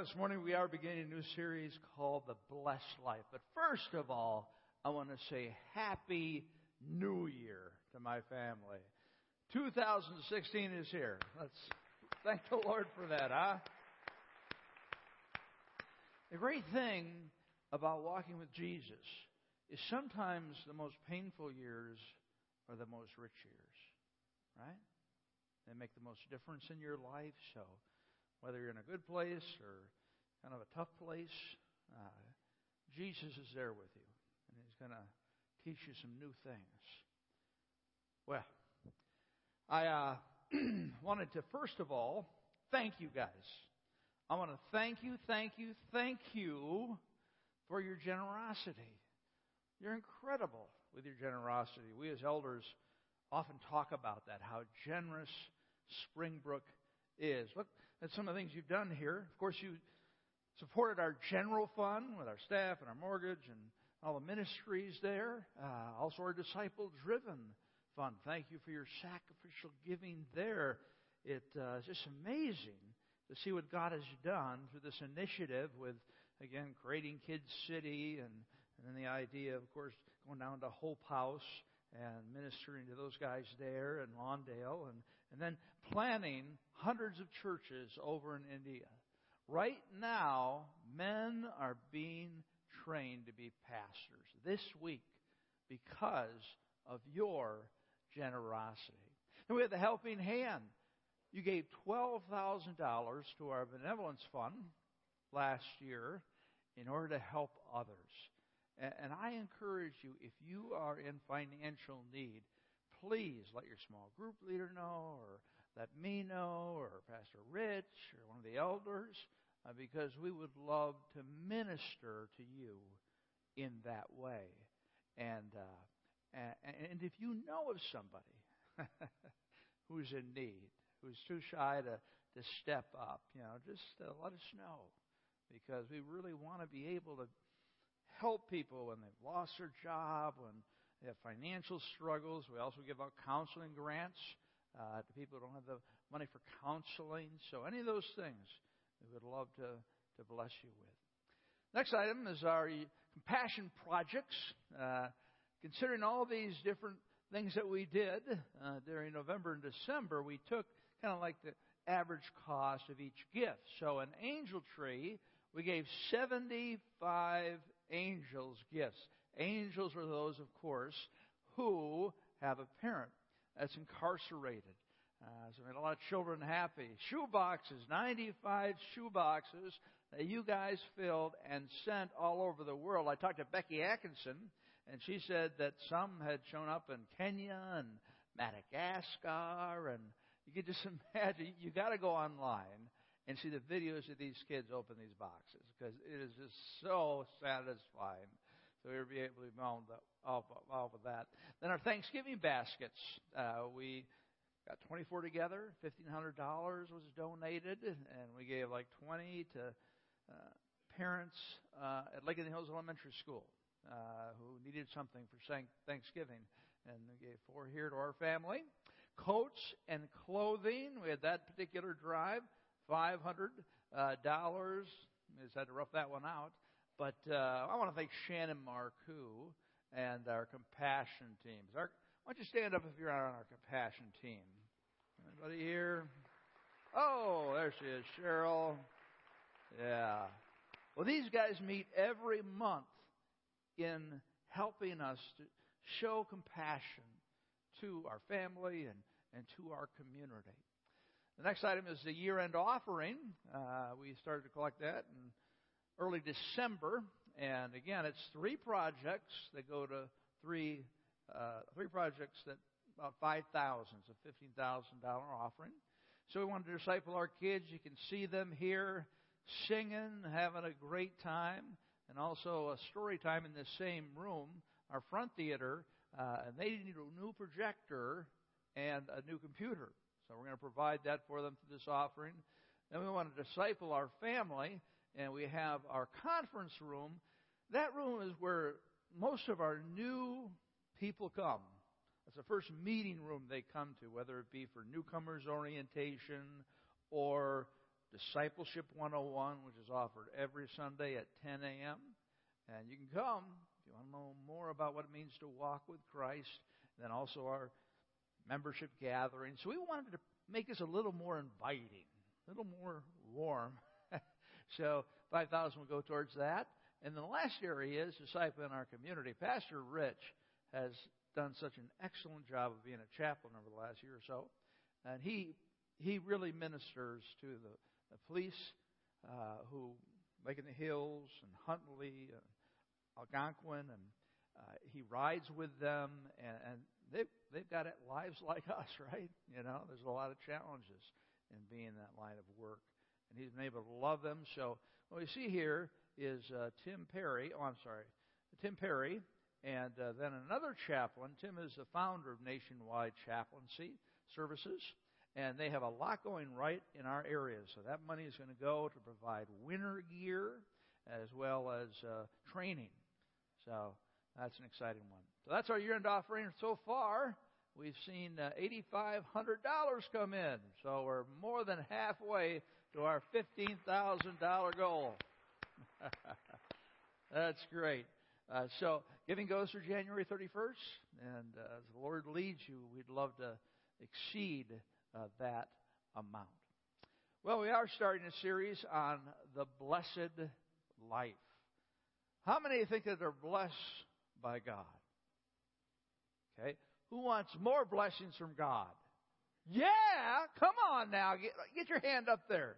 This morning we are beginning a new series called The Blessed Life. But first of all, I want to say Happy New Year to my family. 2016 is here. Let's thank the Lord for that, huh? The great thing about walking with Jesus is sometimes the most painful years are the most rich years, right? They make the most difference in your life. So, whether you're in a good place or kind of a tough place, uh, Jesus is there with you, and He's going to teach you some new things. Well, I uh, wanted to first of all thank you guys. I want to thank you, thank you, thank you for your generosity. You're incredible with your generosity. We as elders often talk about that, how generous Springbrook is. Look at some of the things you've done here. Of course, you supported our general fund with our staff and our mortgage and all the ministries there. Uh, also, our disciple driven fund. Thank you for your sacrificial giving there. It uh, is just amazing to see what God has done through this initiative with, again, creating Kids City and, and then the idea, of course, going down to Hope House and ministering to those guys there in Lawndale and, and then planning hundreds of churches over in India. Right now, men are being trained to be pastors this week because of your generosity. And we have the helping hand. You gave $12,000 to our benevolence fund last year in order to help others. And I encourage you, if you are in financial need, please let your small group leader know, or let me know, or Pastor Rich, or one of the elders, uh, because we would love to minister to you in that way. And uh, and, and if you know of somebody who's in need, who's too shy to to step up, you know, just uh, let us know because we really want to be able to help people when they've lost their job, when they have financial struggles. We also give out counseling grants uh, to people who don't have the money for counseling. So, any of those things we would love to, to bless you with. Next item is our compassion projects. Uh, considering all these different things that we did uh, during November and December, we took kind of like the average cost of each gift. So, an angel tree, we gave 75 angels gifts. Angels are those, of course, who have a parent that's incarcerated. Uh, so made a lot of children happy. Shoe boxes, 95 shoe boxes that you guys filled and sent all over the world. I talked to Becky Atkinson, and she said that some had shown up in Kenya and Madagascar, and you can just imagine. You got to go online and see the videos of these kids open these boxes because it is just so satisfying. So we'll be able to be off, off of that. Then our Thanksgiving baskets, uh, we got 24 together. $1,500 was donated, and we gave like 20 to uh, parents uh, at the Hills Elementary School uh, who needed something for Thanksgiving, and we gave four here to our family. Coats and clothing, we had that particular drive. $500. Uh, just had to rough that one out. But uh, I want to thank Shannon Marcoux and our compassion teams. Our, why don't you stand up if you're on our compassion team? Anybody here? Oh, there she is, Cheryl. Yeah. Well, these guys meet every month in helping us to show compassion to our family and, and to our community. The next item is the year end offering. Uh, we started to collect that in early December. And again, it's three projects that go to three, uh, three projects that about 5000 a $15,000 offering. So we want to disciple our kids. You can see them here singing, having a great time, and also a story time in the same room, our front theater. Uh, and they need a new projector and a new computer. So we're going to provide that for them through this offering. Then we want to disciple our family, and we have our conference room. That room is where most of our new people come. It's the first meeting room they come to, whether it be for newcomers orientation or Discipleship 101, which is offered every Sunday at 10 a.m. And you can come if you want to know more about what it means to walk with Christ. Then also our membership gathering. So we wanted to make this a little more inviting, a little more warm. So 5,000 will go towards that. And the last area is discipling our community. Pastor Rich has done such an excellent job of being a chaplain over the last year or so, and he he really ministers to the, the police uh, who Lake in the Hills and Huntley, and Algonquin, and uh, he rides with them, and, and they've they've got lives like us, right? You know, there's a lot of challenges in being that line of work, and he's been able to love them. So what we see here is uh, Tim Perry. Oh, I'm sorry, Tim Perry and uh, then another chaplain, Tim is the founder of Nationwide Chaplaincy Services, and they have a lot going right in our area. So that money is going to go to provide winter gear as well as uh, training. So that's an exciting one. So that's our year-end offering so far. We've seen uh, $8,500 come in, so we're more than halfway to our $15,000 goal. that's great. Uh, so giving goes through January 31st, and uh, as the Lord leads you, we'd love to exceed uh, that amount. Well, we are starting a series on the blessed life. How many think that they're blessed by God? Okay, who wants more blessings from God? Yeah, come on now, get, get your hand up there.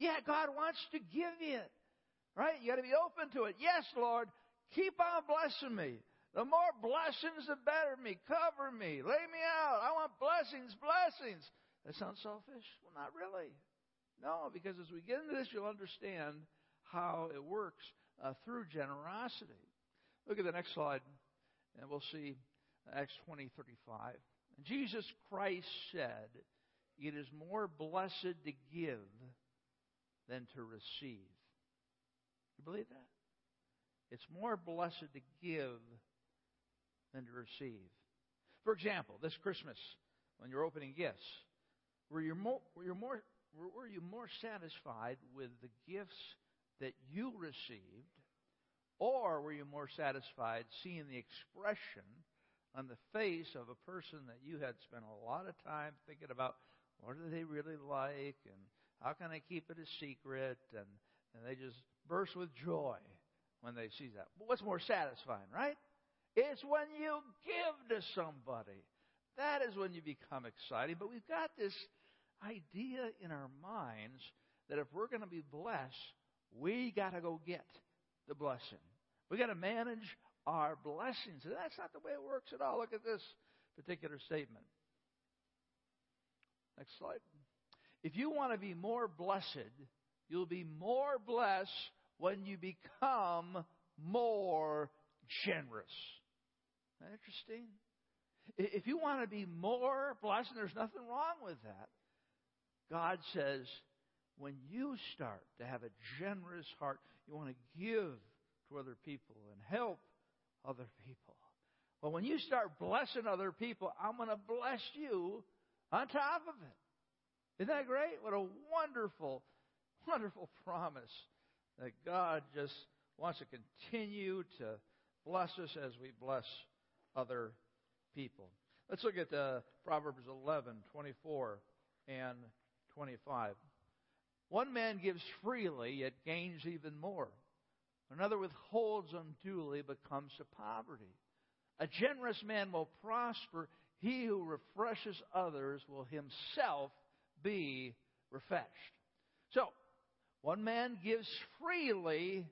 Yeah, God wants to give it. Right? You got to be open to it. Yes, Lord, Keep on blessing me. The more blessings, the better me. Cover me. Lay me out. I want blessings, blessings. That sounds selfish? Well, not really. No, because as we get into this, you'll understand how it works uh, through generosity. Look at the next slide, and we'll see Acts 20 35. And Jesus Christ said, It is more blessed to give than to receive. You believe that? It's more blessed to give than to receive. For example, this Christmas, when you're opening gifts, were you more, were you more, were you more satisfied with the gifts that you received, or were you more satisfied seeing the expression on the face of a person that you had spent a lot of time thinking about what do they really like and how can I keep it a secret and, and they just burst with joy when they see that. But what's more satisfying, right? It's when you give to somebody. That is when you become excited. But we've got this idea in our minds that if we're going to be blessed, we got to go get the blessing. We got to manage our blessings. And that's not the way it works at all. Look at this particular statement. Next slide. If you want to be more blessed, you'll be more blessed when you become more generous. Not interesting. If you want to be more blessed, there's nothing wrong with that. God says, when you start to have a generous heart, you want to give to other people and help other people. Well, when you start blessing other people, I'm going to bless you on top of it. Isn't that great? What a wonderful, wonderful promise that God just wants to continue to bless us as we bless other people. Let's look at uh, Proverbs 11, 24 and 25. One man gives freely, yet gains even more. Another withholds unduly, but comes to poverty. A generous man will prosper. He who refreshes others will himself be refreshed. So, one man gives freely,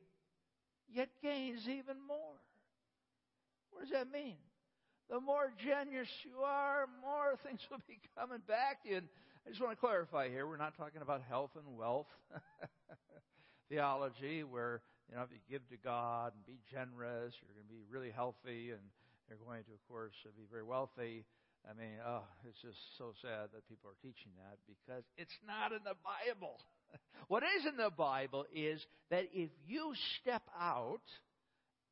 yet gains even more. What does that mean? The more generous you are, more things will be coming back to you. And I just want to clarify here, we're not talking about health and wealth theology, where you know if you give to God and be generous, you're going to be really healthy, and you're going to, of course, be very wealthy. I mean, oh, it's just so sad that people are teaching that because it's not in the Bible. what is in the Bible is that if you step out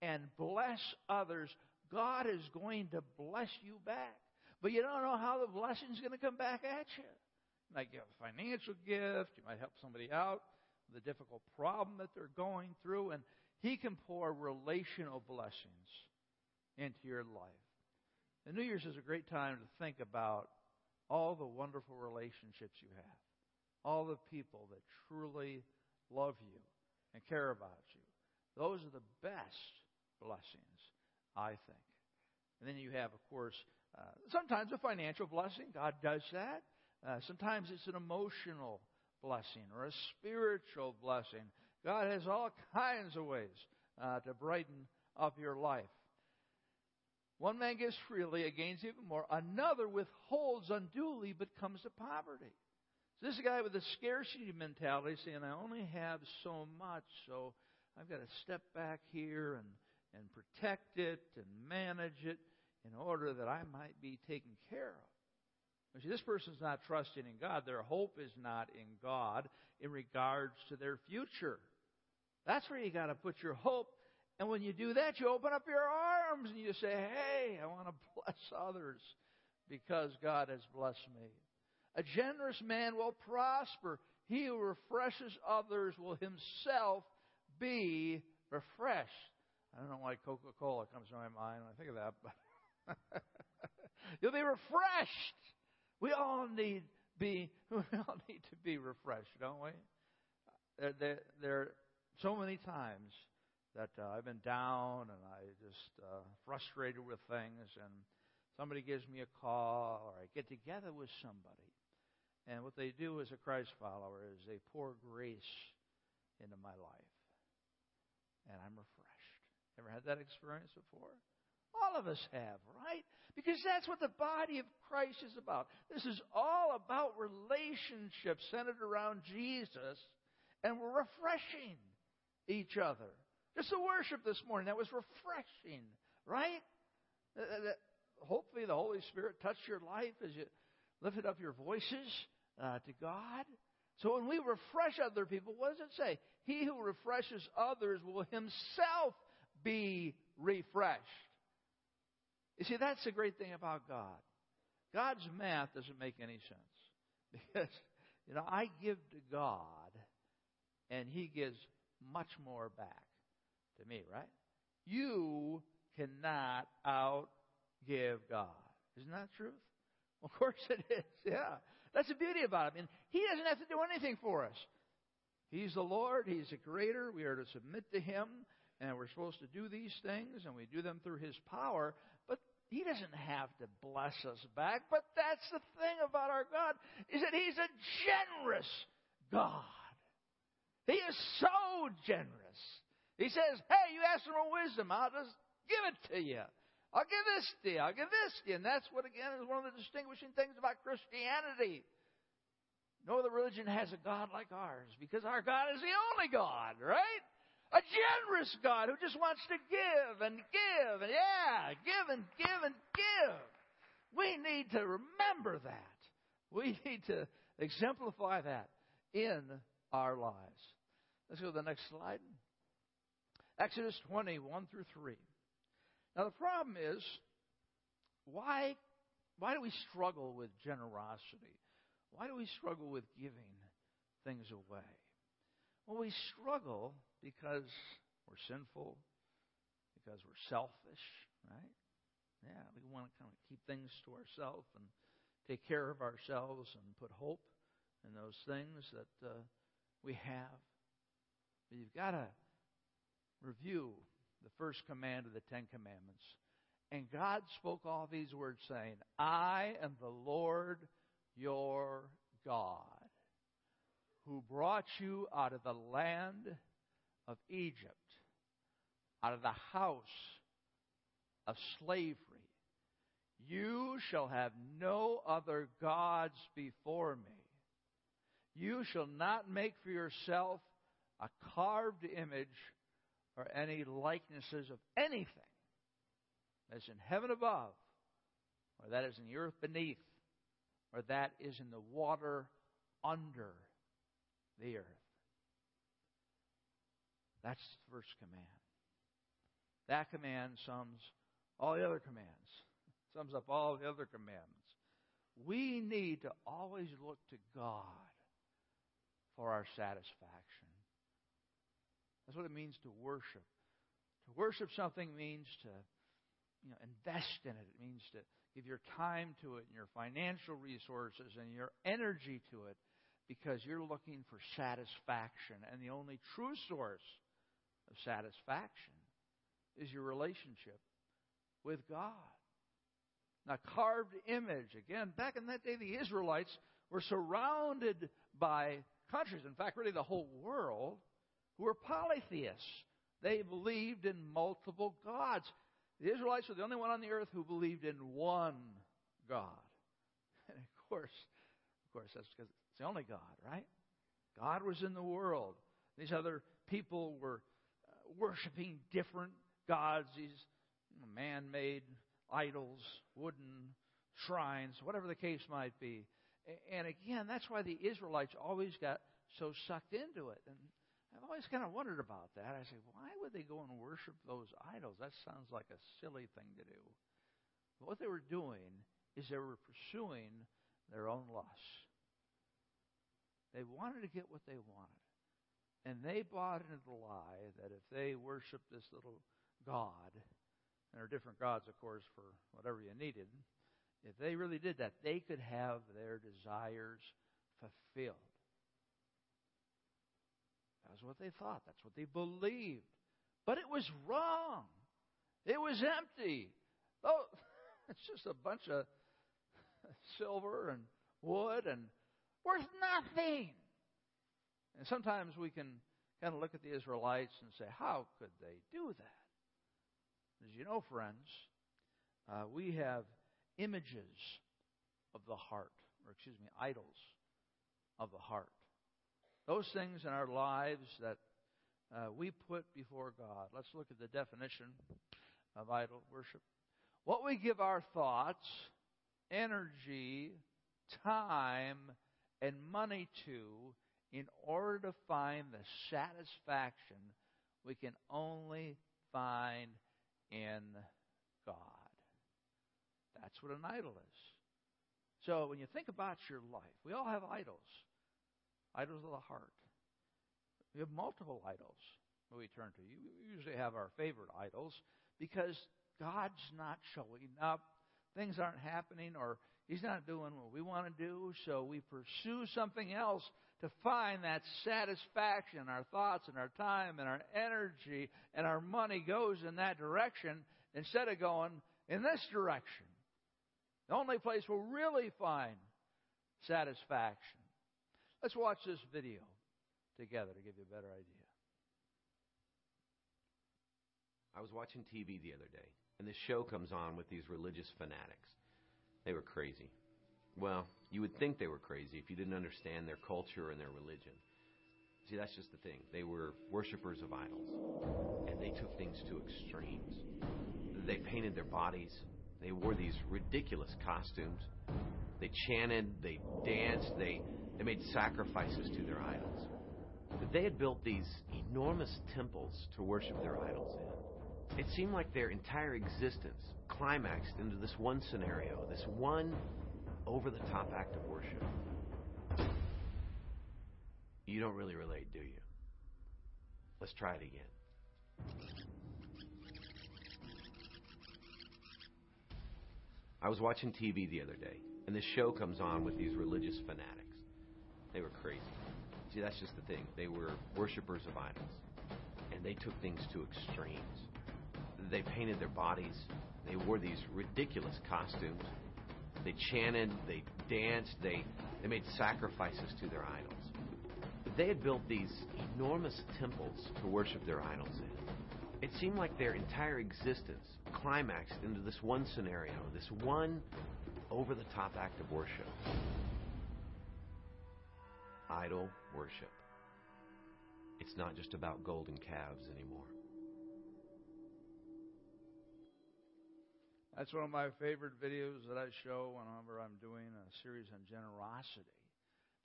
and bless others, God is going to bless you back. But you don't know how the blessing is going to come back at you. You might give a financial gift. You might help somebody out with a difficult problem that they're going through. And He can pour relational blessings into your life. The New Year's is a great time to think about all the wonderful relationships you have, all the people that truly love you and care about you. Those are the best blessings, I think. And then you have, of course, uh, sometimes a financial blessing. God does that. Uh, sometimes it's an emotional blessing or a spiritual blessing. God has all kinds of ways uh, to brighten up your life. One man gives freely, and gains even more. Another withholds unduly, but comes to poverty. So this guy with a scarcity mentality saying, I only have so much, so I've got to step back here and, and protect it and manage it in order that I might be taken care of. You see, this person's not trusting in God. Their hope is not in God in regards to their future. That's where you got to put your hope. And when you do that, you open up your arms and you say, Hey, I want to bless others because God has blessed me. A generous man will prosper. He who refreshes others will himself be refreshed. I don't know why Coca Cola comes to my mind when I think of that, but you'll be refreshed. We all need be we all need to be refreshed, don't we? There, there, there are so many times that uh, I've been down and I just uh, frustrated with things, and somebody gives me a call or I get together with somebody, and what they do as a Christ follower is they pour grace into my life, and I'm refreshed. Ever had that experience before? All of us have, right? Because that's what the body of Christ is about. This is all about relationships centered around Jesus, and we're refreshing each other. Just the worship this morning, that was refreshing, right? Hopefully, the Holy Spirit touched your life as you lifted up your voices uh, to God. So when we refresh other people, what does it say? He who refreshes others will himself be refreshed. You see, that's the great thing about God. God's math doesn't make any sense. Because, you know, I give to God, and He gives much more back to me, right? You cannot outgive God. Isn't that truth? Of course it is, yeah. That's the beauty about Him. And He doesn't have to do anything for us. He's the Lord, He's the Creator. We are to submit to Him, and we're supposed to do these things, and we do them through His power. But he doesn't have to bless us back, but that's the thing about our God, is that He's a generous God. He is so generous. He says, Hey, you ask for wisdom, I'll just give it to you. I'll give this to you. I'll give this to you. And that's what, again, is one of the distinguishing things about Christianity. No other religion has a God like ours because our God is the only God, right? A generous God who just wants to give and give and yeah, give and give and give. We need to remember that. We need to exemplify that in our lives. Let's go to the next slide. Exodus 20, 1 through 3. Now the problem is, why, why do we struggle with generosity? Why do we struggle with giving things away? Well, we struggle because we're sinful, because we're selfish, right? Yeah, we want to kind of keep things to ourselves and take care of ourselves and put hope in those things that uh, we have. But you've got to review the first command of the Ten Commandments. And God spoke all these words, saying, I am the Lord your God, who brought you out of the land of Egypt, out of the house of slavery. You shall have no other gods before me. You shall not make for yourself a carved image or any likenesses of anything that's in heaven above, or that is in the earth beneath, or that is in the water under the earth. That's the first command. That command sums all the other commands, sums up all the other commandments. we need to always look to God for our satisfaction. That's what it means to worship. To worship something means to you know, invest in it. It means to give your time to it and your financial resources and your energy to it because you're looking for satisfaction. And the only true source of satisfaction is your relationship with God. Now, carved image, again, back in that day, the Israelites were surrounded by countries, in fact, really the whole world, who were polytheists. They believed in multiple gods. The Israelites were the only one on the earth who believed in one God. And of course, of course, that's because it's the only God, right? God was in the world. These other people were uh, worshiping different gods, these man made idols, wooden shrines, whatever the case might be. And again, that's why the Israelites always got so sucked into it. And I've always kind of wondered about that. I say, why would they go and worship those idols? That sounds like a silly thing to do. But what they were doing is they were pursuing their own lusts. They wanted to get what they wanted. And they bought into the lie that if they worshiped this little God, and there are different gods, of course, for whatever you needed, if they really did that, they could have their desires fulfilled. That's what they thought. That's what they believed. But it was wrong. It was empty. Oh, it's just a bunch of silver and wood and worth nothing. And sometimes we can kind of look at the Israelites and say, how could they do that? As you know, friends, uh, we have images of the heart, or excuse me, idols of the heart. Those things in our lives that uh, we put before God. Let's look at the definition of idol worship. What we give our thoughts, energy, time, and money to in order to find the satisfaction we can only find in God. That's what an idol is. So when you think about your life, we all have idols, idols of the heart. We have multiple idols we turn to. You usually have our favorite idols because God's not showing up, things aren't happening, or He's not doing what we want to do, so we pursue something else to find that satisfaction. Our thoughts and our time and our energy and our money goes in that direction instead of going in this direction. The only place we'll really find satisfaction. Let's watch this video together to give you a better idea. I was watching TV the other day, and this show comes on with these religious fanatics. They were crazy. Well, you would think they were crazy if you didn't understand their culture and their religion. See, that's just the thing. They were worshippers of idols, and they took things to extremes. They painted their bodies, they wore these ridiculous costumes. They chanted, they danced, they, they made sacrifices to their idols. But they had built these enormous temples to worship their idols in. It seemed like their entire existence climaxed into this one scenario, this one over the top act of worship. You don't really relate, do you? Let's try it again. I was watching TV the other day, and this show comes on with these religious fanatics. They were crazy. See, that's just the thing. They were worshippers of idols, and they took things to extremes. They painted their bodies, they wore these ridiculous costumes, they chanted, they danced, they, they made sacrifices to their idols. They had built these enormous temples to worship their idols in. It seemed like their entire existence climaxed into this one scenario, this one over the top act of worship. Idol worship. It's not just about golden calves anymore. That's one of my favorite videos that I show whenever I'm doing a series on generosity.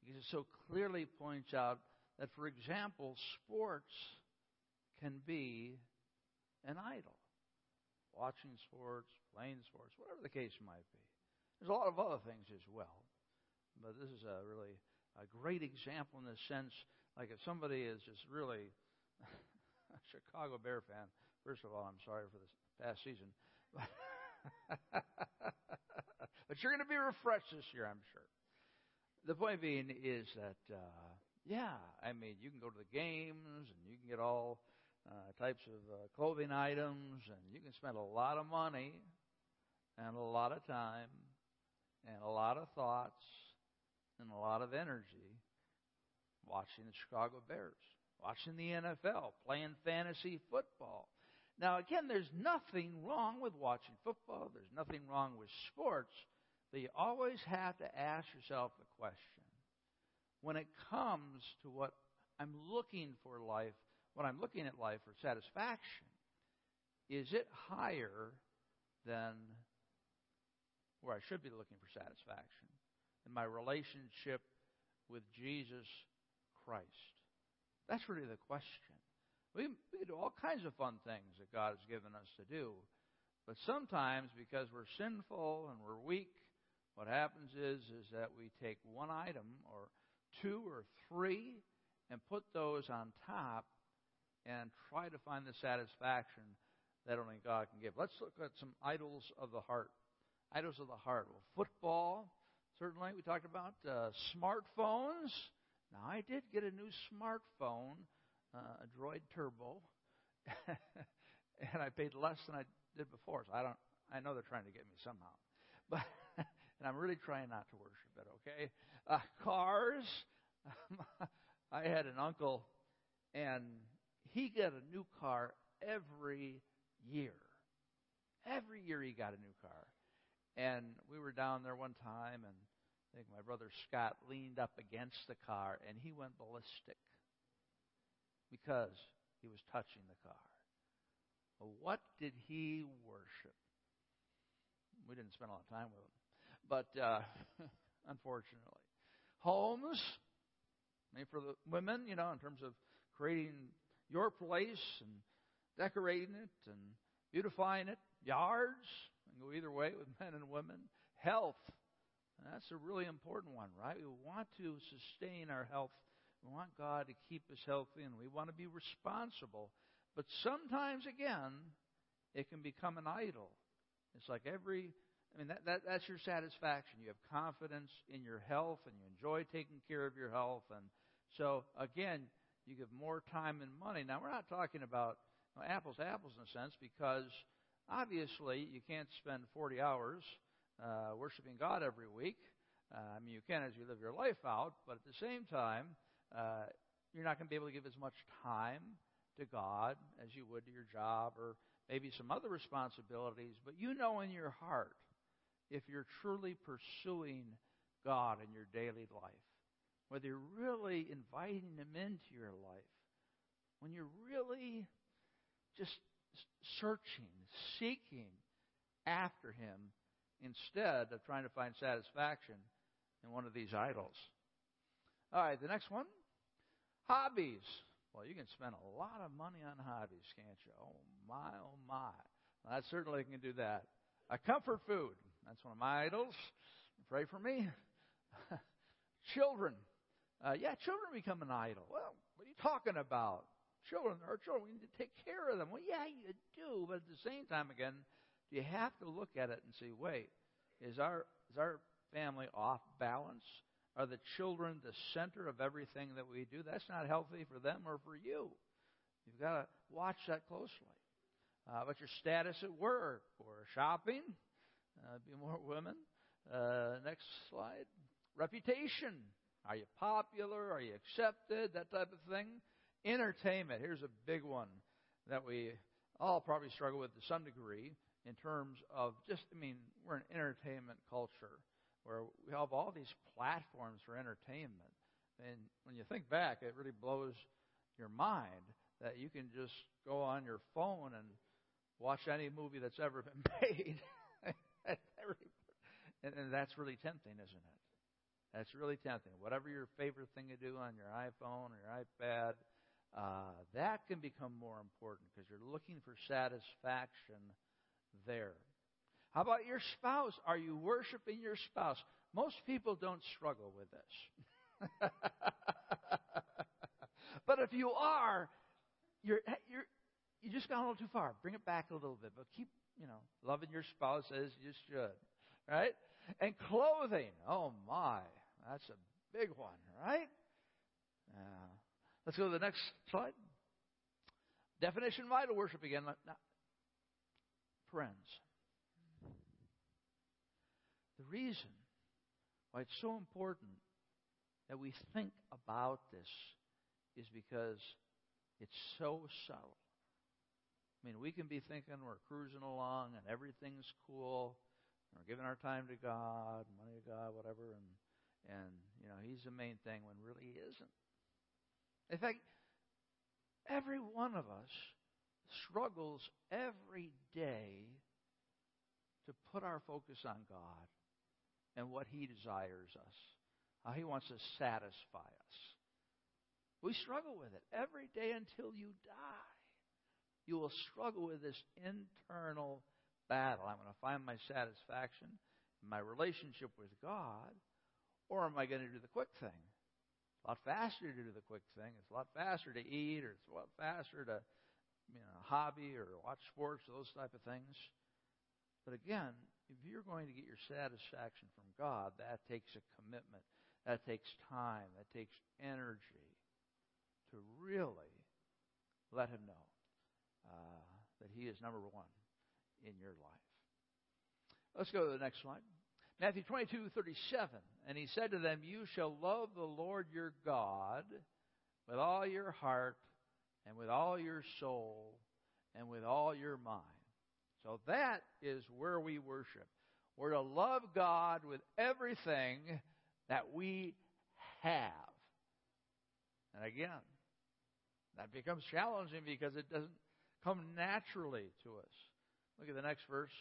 Because it so clearly points out that, for example, sports can be an idol watching sports, playing sports, whatever the case might be. There's a lot of other things as well. But this is a really a great example in the sense, like if somebody is just really a Chicago Bear fan, first of all, I'm sorry for this past season. but you're going to be refreshed this year, I'm sure. The point being is that, uh, yeah, I mean, you can go to the games and you can get all uh, types of uh, clothing items and you can spend a lot of money and a lot of time and a lot of thoughts and a lot of energy watching the Chicago Bears, watching the NFL, playing fantasy football. Now, again, there's nothing wrong with watching football. There's nothing wrong with sports. But you always have to ask yourself the question when it comes to what I'm looking for life, when I'm looking at life for satisfaction, is it higher than where I should be looking for satisfaction? In my relationship with Jesus Christ? That's really the question. We, we do all kinds of fun things that God has given us to do. But sometimes, because we're sinful and we're weak, what happens is, is that we take one item or two or three and put those on top and try to find the satisfaction that only God can give. Let's look at some idols of the heart. Idols of the heart. Well, football, certainly, we talked about. Uh, smartphones. Now, I did get a new smartphone, uh, a Droid Turbo, and I paid less than I did before. So I don't. I know they're trying to get me somehow, but and I'm really trying not to worship it. Okay, uh, cars. I had an uncle, and he got a new car every year. Every year he got a new car. And we were down there one time, and I think my brother Scott leaned up against the car, and he went ballistic because he was touching the car. What did he worship? We didn't spend a lot of time with him, but uh, unfortunately, homes. Mean, for the women, you know, in terms of creating your place and decorating it and beautifying it, yards, and go either way with men and women, health. That's a really important one, right? We want to sustain our health. We want God to keep us healthy and we want to be responsible. But sometimes, again, it can become an idol. It's like every, I mean, that, that, that's your satisfaction. You have confidence in your health and you enjoy taking care of your health. And so, again, you give more time and money. Now, we're not talking about you know, apples to apples in a sense because obviously you can't spend 40 hours uh, worshiping God every week. Uh, I mean, you can as you live your life out, but at the same time, uh, you're not going to be able to give as much time to God as you would to your job or maybe some other responsibilities. But you know in your heart if you're truly pursuing God in your daily life whether you're really inviting Him into your life, when you're really just searching, seeking after Him, instead of trying to find satisfaction in one of these idols. All right, the next one hobbies. Well, you can spend a lot of money on hobbies, can't you? Oh, my, oh, my. Well, I certainly can do that. A comfort food. That's one of my idols. Pray for me. Children. Uh, yeah, children become an idol. Well, what are you talking about? Children are children. We need to take care of them. Well, yeah, you do, but at the same time, again, you have to look at it and say, wait, is our is our family off balance? Are the children the center of everything that we do? That's not healthy for them or for you. You've got to watch that closely. Uh, but your status at work or shopping, uh, be more women. Uh, next slide. Reputation. Are you popular? Are you accepted? That type of thing. Entertainment. Here's a big one that we all probably struggle with to some degree in terms of just, I mean, we're an entertainment culture where we have all these platforms for entertainment. And when you think back, it really blows your mind that you can just go on your phone and watch any movie that's ever been made. and, and that's really tempting, isn't it? That's really tempting. Whatever your favorite thing to do on your iPhone or your iPad, uh, that can become more important because you're looking for satisfaction there. How about your spouse? Are you worshiping your spouse? Most people don't struggle with this. but if you are, you're, you're, you just gone a little too far. Bring it back a little bit, but keep, you know, loving your spouse as you should. Right? And clothing. Oh my, that's a big one, right? Uh, let's go to the next slide. Definition of idol worship again. Friends, the reason why it's so important that we think about this is because it's so subtle. I mean, we can be thinking we're cruising along and everything's cool, and we're giving our time to God, money to God, whatever, and and you know He's the main thing when really He isn't. In fact, every one of us struggles every day to put our focus on God and what He desires us, how He wants to satisfy us. We struggle with it every day until you die. You will struggle with this internal battle. I'm going to find my satisfaction in my relationship with God, or am I going to do the quick thing? It's a lot faster to do the quick thing. It's a lot faster to eat, or it's a lot faster to, you know, a hobby or watch sports, or those type of things. But again, if you're going to get your satisfaction from God, that takes a commitment. That takes time. That takes energy to really let Him know uh, that He is number one in your life. Let's go to the next slide. Matthew 22, 37. And he said to them, You shall love the Lord your God with all your heart and with all your soul and with all your mind. So that is where we worship. We're to love God with everything that we have. And again, that becomes challenging because it doesn't come naturally to us. Look at the next verse.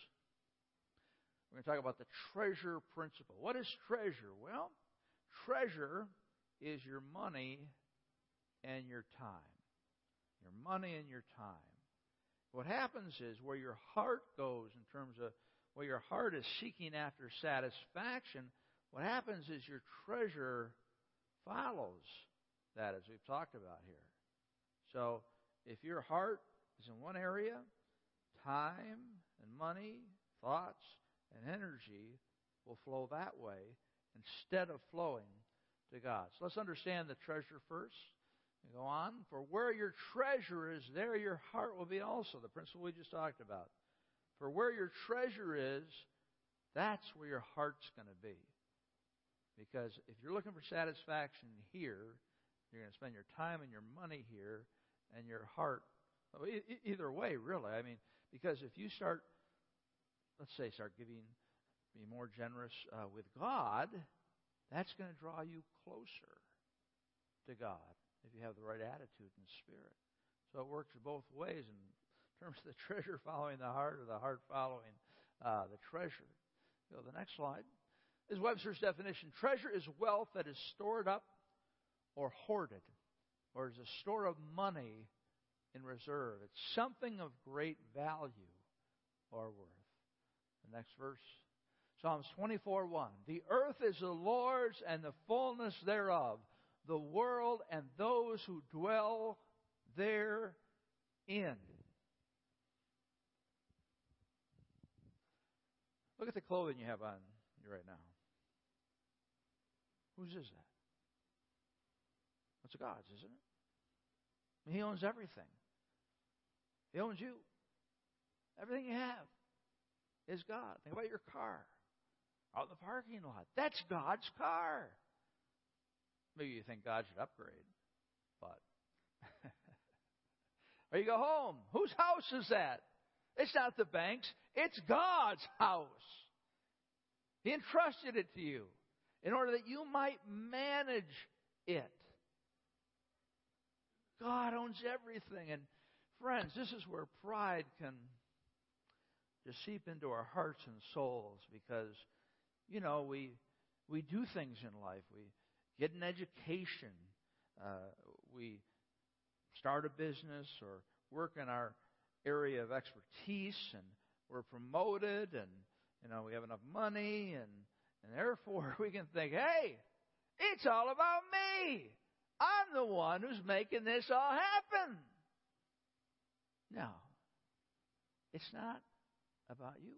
We're going to talk about the treasure principle. What is treasure? Well, treasure is your money and your time. Your money and your time. What happens is where your heart goes in terms of where your heart is seeking after satisfaction, what happens is your treasure follows that, as we've talked about here. So if your heart is in one area, time and money, thoughts, and energy will flow that way instead of flowing to God. So let's understand the treasure first. And go on. For where your treasure is, there your heart will be also. The principle we just talked about. For where your treasure is, that's where your heart's going to be. Because if you're looking for satisfaction here, you're going to spend your time and your money here, and your heart. Either way, really. I mean, because if you start let's say, start giving, be more generous uh, with God, that's going to draw you closer to God if you have the right attitude and spirit. So it works both ways in terms of the treasure following the heart or the heart following uh, the treasure. Go to the next slide. Is Webster's definition. Treasure is wealth that is stored up or hoarded, or is a store of money in reserve. It's something of great value or worth. The next verse. Psalms 24 1. The earth is the Lord's and the fullness thereof, the world and those who dwell therein. Look at the clothing you have on you right now. Whose is that? It's God's, isn't it? He owns everything. He owns you. Everything you have is God. Think about your car out in the parking lot. That's God's car. Maybe you think God should upgrade, but. or you go home. Whose house is that? It's not the bank's, it's God's house. He entrusted it to you in order that you might manage it. God owns everything. And friends, this is where pride can just seep into our hearts and souls because, you know, we, we do things in life. We get an education. Uh, we start a business or work in our area of expertise and we're promoted and you know, we have enough money, and, and therefore we can think, hey, it's all about me. I'm the one who's making this all happen. No, it's not about you.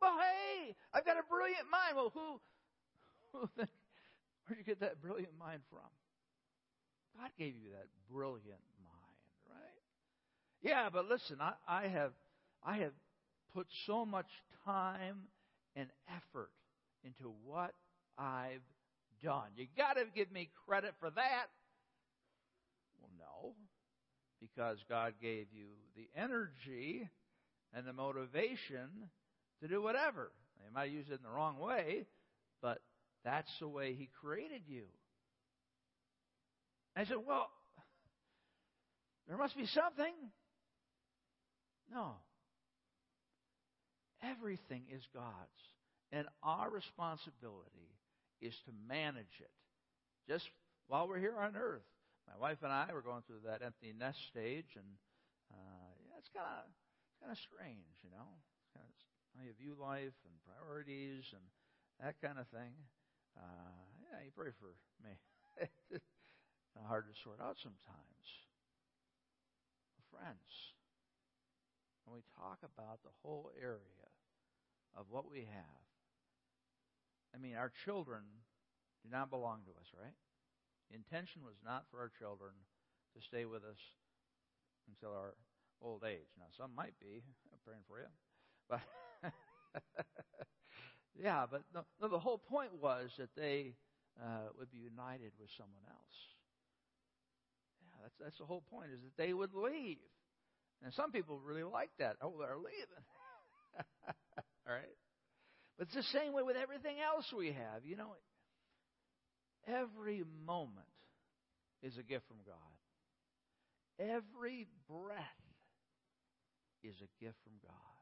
Well, hey, I've got a brilliant mind. Well, who, who where'd you get that brilliant mind from? God gave you that brilliant mind, right? Yeah, but listen, I, I have I have put so much time and effort into what I've done. You got to give me credit for that. Well, no, because God gave you the energy and the motivation to do whatever. You might use it in the wrong way, but that's the way He created you. I said, Well, there must be something. No. Everything is God's. And our responsibility is to manage it. Just while we're here on earth. My wife and I were going through that empty nest stage, and uh, yeah, it's kind of kind of strange, you know. Kind of how you view life and priorities and that kind of thing. Uh, yeah, you pray for me. hard to sort out sometimes. Friends, when we talk about the whole area of what we have, I mean, our children do not belong to us, right? The intention was not for our children to stay with us until our old age. Now, some might be. I'm praying for you. But, yeah, but no, no, the whole point was that they uh, would be united with someone else. Yeah, that's, that's the whole point, is that they would leave. And some people really like that. Oh, they're leaving. All right? But it's the same way with everything else we have. You know, every moment is a gift from God. Every breath is a gift from God.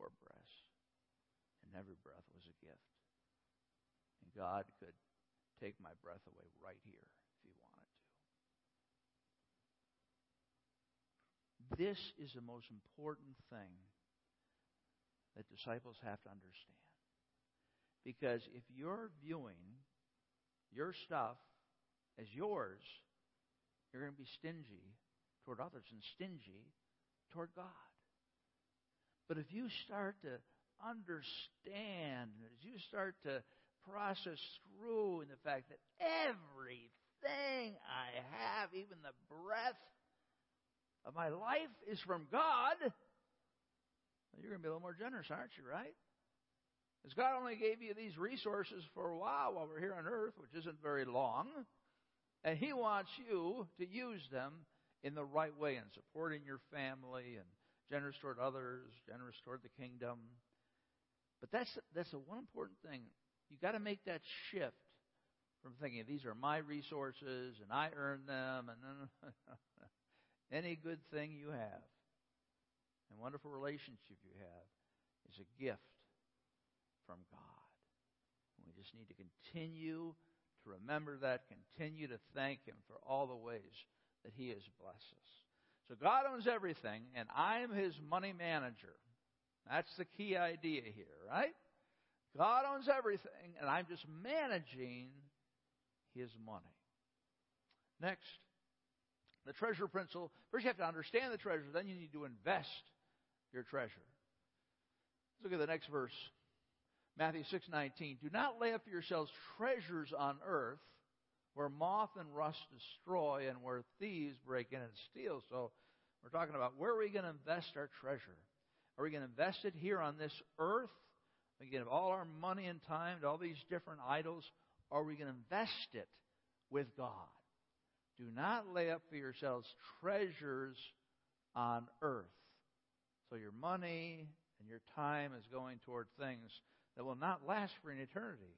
four breaths. And every breath was a gift. And God could take my breath away right here if He wanted to. This is the most important thing that disciples have to understand. Because if you're viewing your stuff as yours, you're going to be stingy toward others and stingy toward God. But if you start to understand, as you start to process through in the fact that everything I have, even the breath of my life, is from God, you're going to be a little more generous, aren't you, right? Because God only gave you these resources for a while while we're here on earth, which isn't very long. And He wants you to use them in the right way in supporting your family and generous toward others, generous toward the kingdom. But that's that's the one important thing. You got to make that shift from thinking these are my resources and I earn them and any good thing you have and wonderful relationship you have is a gift from God. We just need to continue to remember that, continue to thank Him for all the ways that He has blessed us. So God owns everything, and I'm his money manager. That's the key idea here, right? God owns everything, and I'm just managing his money. Next, the treasure principle. First, you have to understand the treasure, then you need to invest your treasure. Let's look at the next verse. Matthew 6:19. Do not lay up for yourselves treasures on earth where moth and rust destroy and where thieves break in and steal. So we're talking about where are we going to invest our treasure? Are we going to invest it here on this earth? Are We going to give all our money and time to all these different idols, or are we going to invest it with God? Do not lay up for yourselves treasures on earth. So your money and your time is going toward things that will not last for an eternity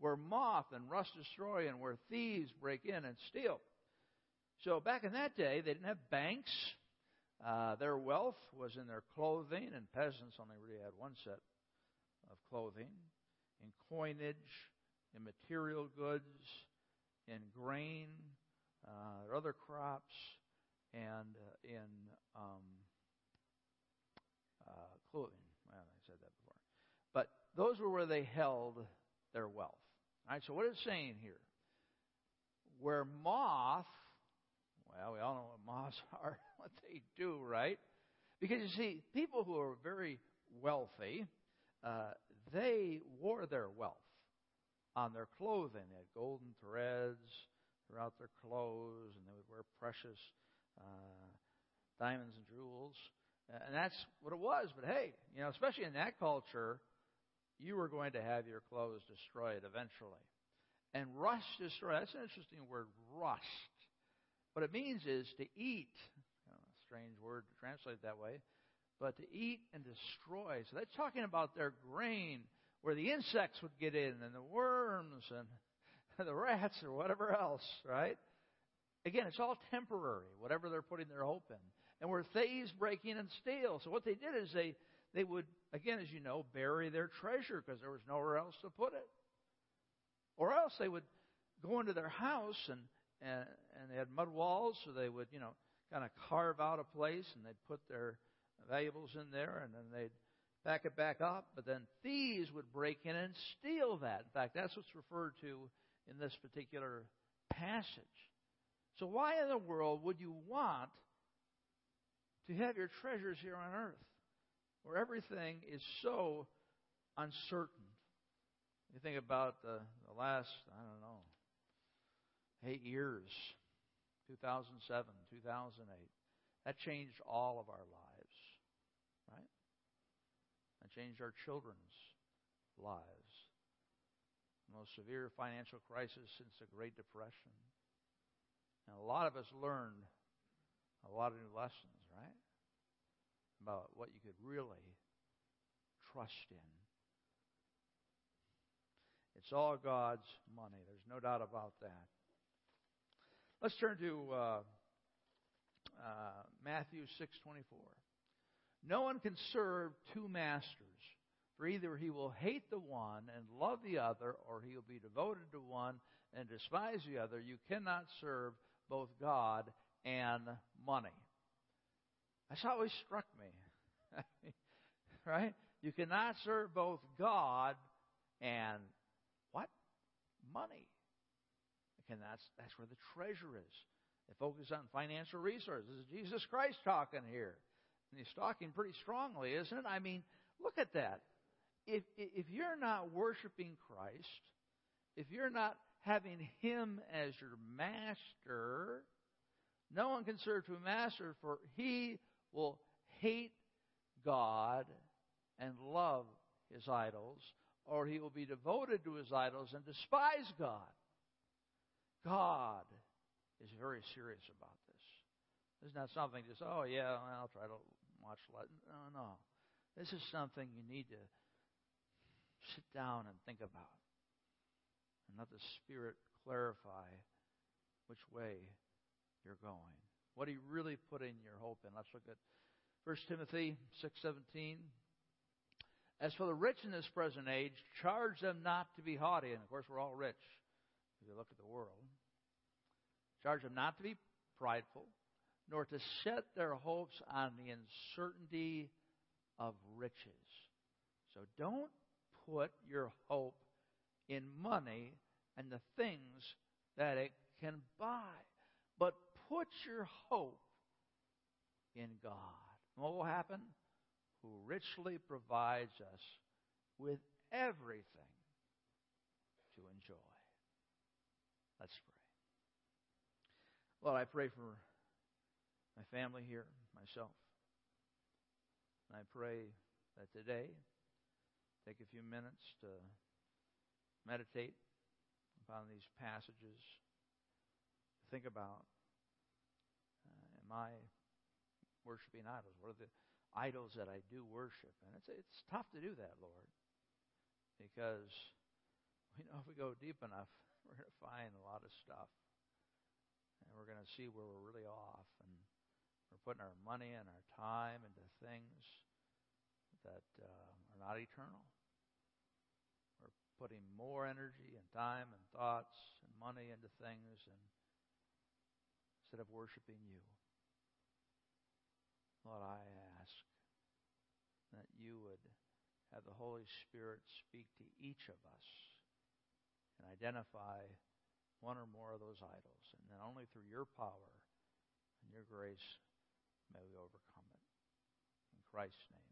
where moth and rust destroy and where thieves break in and steal. So back in that day, they didn't have banks. Uh, their wealth was in their clothing, and peasants only really had one set of clothing, in coinage, in material goods, in grain, uh, other crops, and uh, in um, uh, clothing. Well, I said that before. But those were where they held their wealth. All right, so what is it saying here? Where moth, well, we all know what moths are, what they do, right? Because you see, people who are very wealthy, uh, they wore their wealth on their clothing. They had golden threads throughout their clothes, and they would wear precious uh, diamonds and jewels. And that's what it was. But hey, you know, especially in that culture, you were going to have your clothes destroyed eventually. And rust destroy, that's an interesting word, rust. What it means is to eat. Know, strange word to translate that way. But to eat and destroy. So that's talking about their grain, where the insects would get in, and the worms, and the rats, or whatever else, right? Again, it's all temporary, whatever they're putting their hope in. And where thieves break in and steal. So what they did is they, they would, again, as you know, bury their treasure because there was nowhere else to put it. Or else they would go into their house and, and, and they had mud walls, so they would, you know, kind of carve out a place and they'd put their valuables in there and then they'd back it back up. But then thieves would break in and steal that. In fact, that's what's referred to in this particular passage. So, why in the world would you want to have your treasures here on earth where everything is so uncertain? You think about the, the last, I don't know, eight years 2007, 2008. That changed all of our lives, right? That changed our children's lives. The most severe financial crisis since the Great Depression. And a lot of us learned a lot of new lessons, right? About what you could really trust in. It's all God's money. There's no doubt about that. Let's turn to uh, uh, Matthew 6:24. No one can serve two masters, for either he will hate the one and love the other, or he will be devoted to one and despise the other. You cannot serve both God and money. That's always struck me. right? You cannot serve both God and what? Money. Again, that's, that's where the treasure is. They focus on financial resources. Jesus Christ talking here. And he's talking pretty strongly, isn't it? I mean, look at that. If, if you're not worshiping Christ, if you're not having him as your master, no one can serve two masters, for he will hate God and love his idols, or he will be devoted to his idols and despise God. God is very serious about this. This is not something just, oh, yeah, I'll try to watch Latin. No, no. This is something you need to sit down and think about and let the Spirit clarify which way you're going. What are you really putting your hope in? Let's look at 1 Timothy 6:17. As for the rich in this present age, charge them not to be haughty. And of course, we're all rich if you look at the world. Charge them not to be prideful, nor to set their hopes on the uncertainty of riches. So don't put your hope in money and the things that it can buy. But put your hope in God. And what will happen? Who richly provides us with everything to enjoy. Let's pray. Lord, I pray for my family here, myself. And I pray that today, take a few minutes to meditate upon these passages, think about uh, am I worshiping idols? What are the idols that I do worship? And it's, it's tough to do that, Lord, because we know if we go deep enough, we're going to find a lot of stuff. And we're going to see where we're really off. And we're putting our money and our time into things that uh, are not eternal. We're putting more energy and time and thoughts and money into things and instead of worshiping you. Lord, I ask that you would have the Holy Spirit speak to each of us and identify one or more of those idols. And only through your power and your grace may we overcome it. In Christ's name.